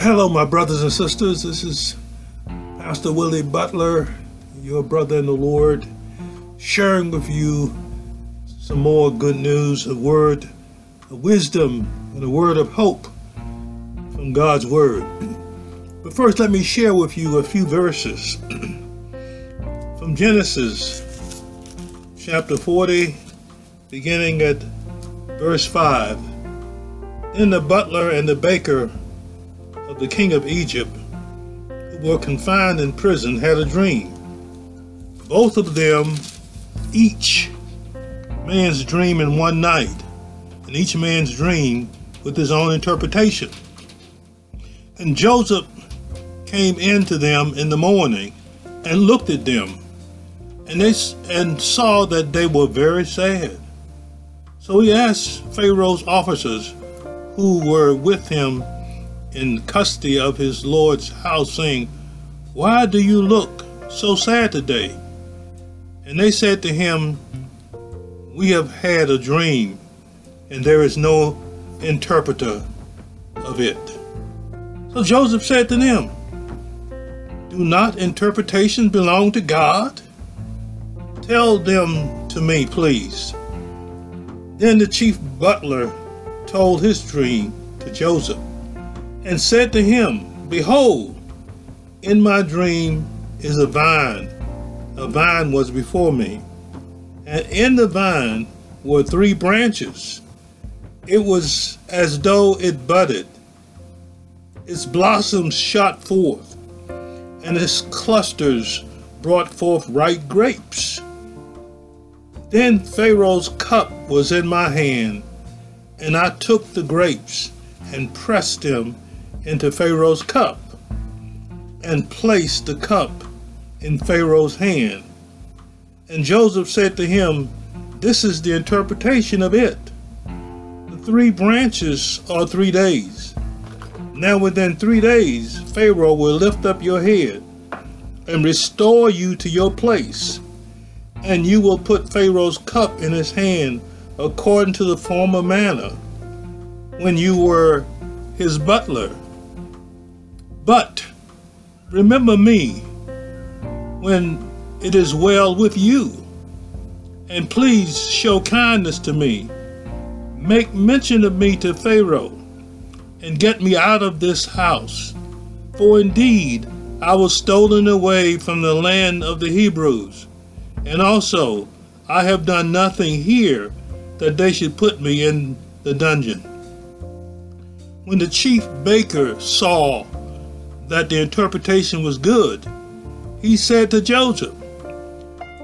Hello, my brothers and sisters. This is Pastor Willie Butler, your brother in the Lord, sharing with you some more good news, a word of wisdom, and a word of hope from God's Word. But first, let me share with you a few verses from Genesis chapter 40, beginning at verse 5. Then the butler and the baker the king of Egypt, who were confined in prison, had a dream. Both of them, each man's dream in one night, and each man's dream with his own interpretation. And Joseph came into them in the morning and looked at them, and they and saw that they were very sad. So he asked Pharaoh's officers who were with him in custody of his Lord's house, saying, Why do you look so sad today? And they said to him, We have had a dream, and there is no interpreter of it. So Joseph said to them, Do not interpretations belong to God? Tell them to me, please. Then the chief butler told his dream to Joseph and said to him, Behold, in my dream is a vine. A vine was before me, and in the vine were three branches. It was as though it budded. Its blossoms shot forth, and its clusters brought forth ripe grapes. Then Pharaoh's cup was in my hand, and I took the grapes and pressed them into Pharaoh's cup, and placed the cup in Pharaoh's hand. And Joseph said to him, This is the interpretation of it. The three branches are three days. Now within three days, Pharaoh will lift up your head and restore you to your place. And you will put Pharaoh's cup in his hand according to the former manner when you were his butler. But remember me when it is well with you, and please show kindness to me. Make mention of me to Pharaoh, and get me out of this house. For indeed I was stolen away from the land of the Hebrews, and also I have done nothing here that they should put me in the dungeon. When the chief baker saw that the interpretation was good, he said to Joseph,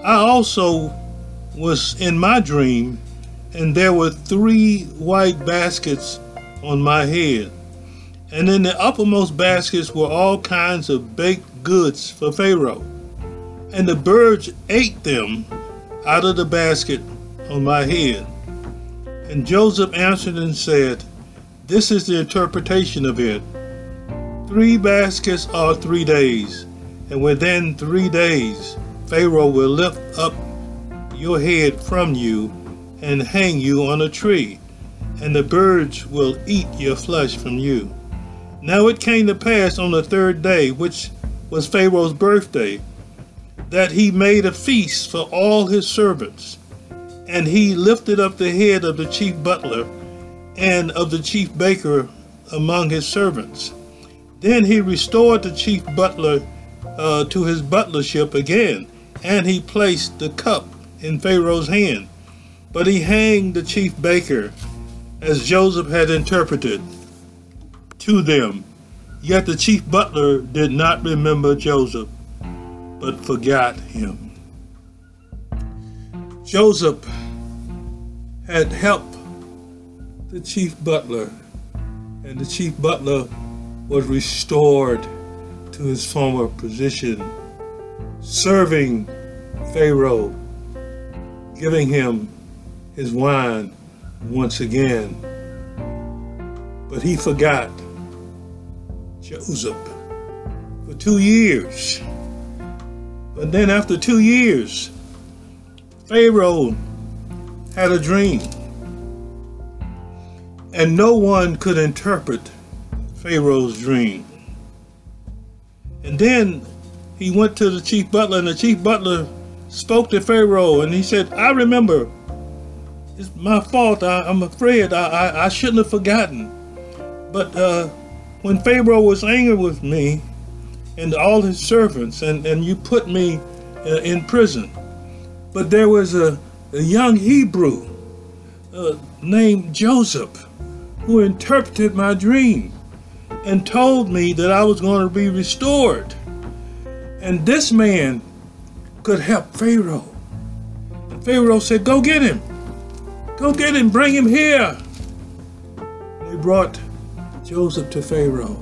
I also was in my dream, and there were three white baskets on my head. And in the uppermost baskets were all kinds of baked goods for Pharaoh. And the birds ate them out of the basket on my head. And Joseph answered and said, This is the interpretation of it. Three baskets are three days, and within three days Pharaoh will lift up your head from you and hang you on a tree, and the birds will eat your flesh from you. Now it came to pass on the third day, which was Pharaoh's birthday, that he made a feast for all his servants. And he lifted up the head of the chief butler and of the chief baker among his servants. Then he restored the chief butler uh, to his butlership again, and he placed the cup in Pharaoh's hand. But he hanged the chief baker, as Joseph had interpreted, to them. Yet the chief butler did not remember Joseph, but forgot him. Joseph had helped the chief butler, and the chief butler was restored to his former position, serving Pharaoh, giving him his wine once again. But he forgot Joseph for two years. But then after two years, Pharaoh had a dream. And no one could interpret Pharaoh's dream. And then he went to the chief butler, and the chief butler spoke to Pharaoh, and he said, I remember. It's my fault. I, am afraid. I, I, I, shouldn't have forgotten. But uh, when Pharaoh was angry with me and all his servants, and, and you put me uh, in prison, but there was a, a young Hebrew uh, named Joseph who interpreted my dream and told me that I was going to be restored. And this man could help Pharaoh. And Pharaoh said, Go get him. Go get him. Bring him here. They brought Joseph to Pharaoh.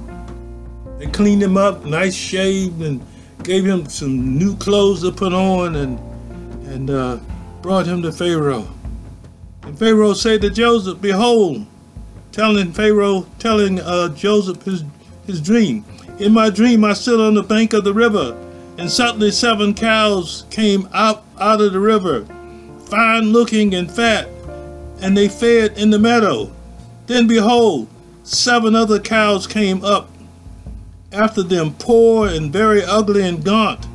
They cleaned him up, nice shaved, and gave him some new clothes to put on and, and uh, brought him to Pharaoh. And Pharaoh said to Joseph, Behold, telling Pharaoh, telling uh, Joseph his, his dream. In my dream, I stood on the bank of the river, and suddenly seven cows came out, out of the river, fine looking and fat, and they fed in the meadow. Then behold, seven other cows came up after them, poor and very ugly and gaunt.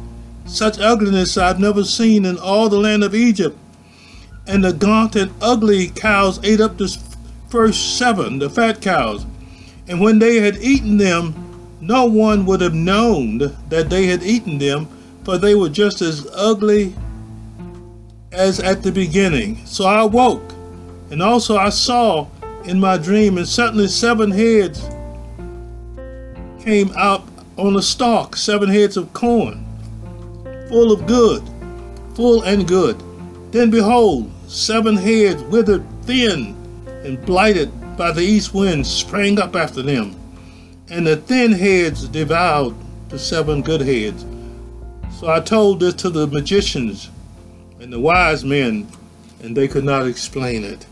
Such ugliness I've never seen in all the land of Egypt and the gaunt and ugly cows ate up the first seven, the fat cows. And when they had eaten them, no one would have known that they had eaten them, for they were just as ugly as at the beginning. So I woke, and also I saw in my dream, and suddenly seven heads came out on a stalk, seven heads of corn, full of good, full and good. Then behold, Seven heads, withered thin and blighted by the east wind, sprang up after them, and the thin heads devoured the seven good heads. So I told this to the magicians and the wise men, and they could not explain it.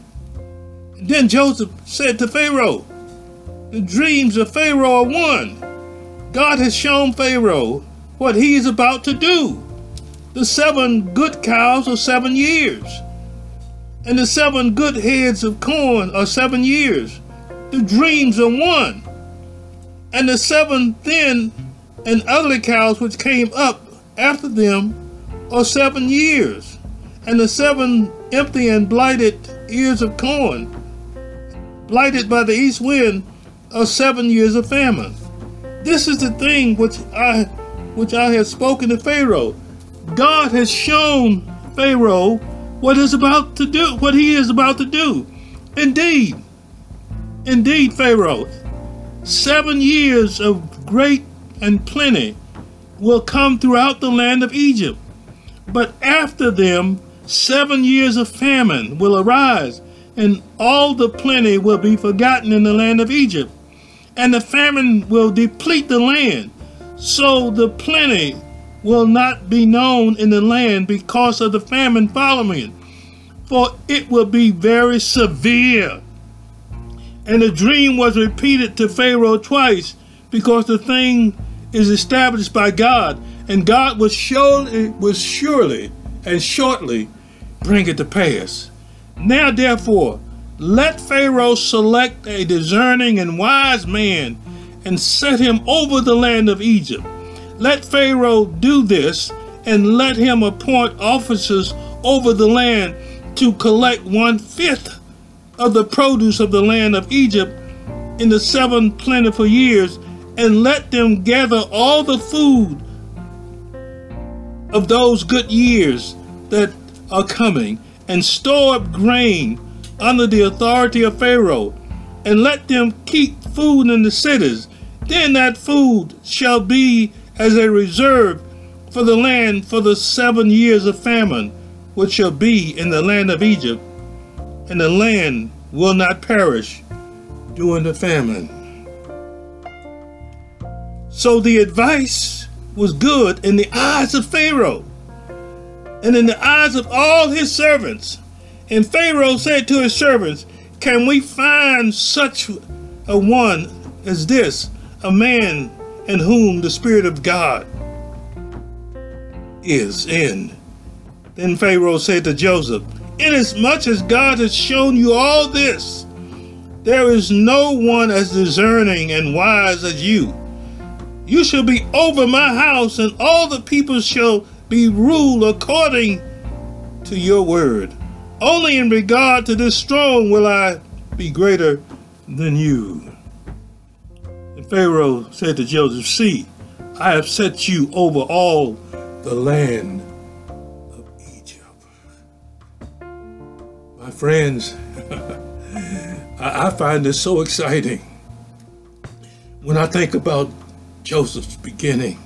And then Joseph said to Pharaoh, The dreams of Pharaoh are one. God has shown Pharaoh what he is about to do. The seven good cows are seven years and the seven good heads of corn are seven years. The dreams are one. And the seven thin and ugly cows which came up after them are seven years. And the seven empty and blighted ears of corn, blighted by the east wind, are seven years of famine. This is the thing which I which I have spoken to Pharaoh. God has shown Pharaoh what is about to do, what he is about to do. Indeed, indeed, Pharaoh, seven years of great and plenty will come throughout the land of Egypt. But after them, seven years of famine will arise, and all the plenty will be forgotten in the land of Egypt. And the famine will deplete the land, so the plenty will not be known in the land because of the famine following for it will be very severe. And the dream was repeated to Pharaoh twice because the thing is established by God, and God will surely, will surely and shortly bring it to pass. Now, therefore, let Pharaoh select a discerning and wise man and set him over the land of Egypt let Pharaoh do this, and let him appoint officers over the land to collect one fifth of the produce of the land of Egypt in the seven plentiful years, and let them gather all the food of those good years that are coming, and store up grain under the authority of Pharaoh, and let them keep food in the cities. Then that food shall be as a reserve for the land for the seven years of famine which shall be in the land of Egypt, and the land will not perish during the famine. So the advice was good in the eyes of Pharaoh and in the eyes of all his servants. And Pharaoh said to his servants, Can we find such a one as this, a man in whom the Spirit of God is in. Then Pharaoh said to Joseph, Inasmuch as God has shown you all this, there is no one as discerning and wise as you. You shall be over my house, and all the people shall be ruled according to your word. Only in regard to this strong will I be greater than you. Pharaoh said to Joseph, See, I have set you over all the land of Egypt. My friends, I find this so exciting when I think about Joseph's beginning.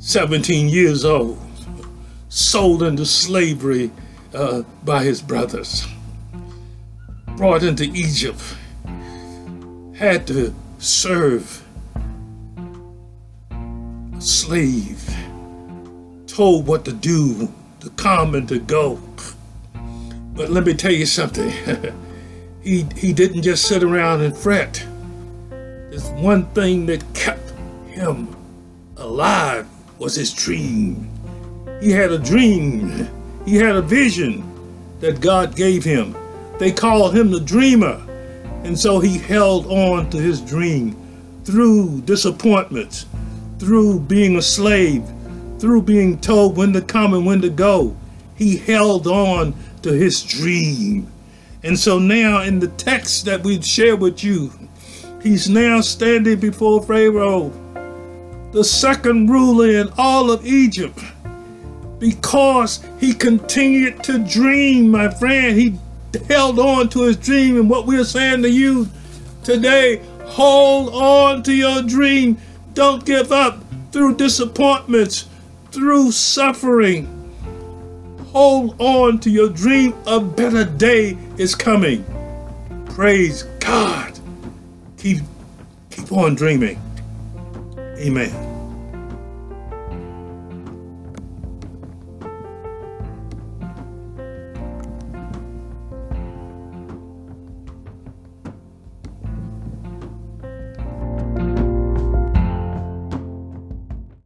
17 years old, sold into slavery uh, by his brothers, brought into Egypt, had to serve slave, told what to do, to come and to go. But let me tell you something. he, he didn't just sit around and fret. There's one thing that kept him alive was his dream. He had a dream. He had a vision that God gave him. They called him the dreamer. And so he held on to his dream through disappointments, through being a slave, through being told when to come and when to go. He held on to his dream. And so now in the text that we share with you, He's now standing before Pharaoh, the second ruler in all of Egypt, because he continued to dream, my friend. He held on to his dream. And what we're saying to you today, hold on to your dream. Don't give up through disappointments, through suffering. Hold on to your dream. A better day is coming. Praise God keep keep on dreaming. Amen.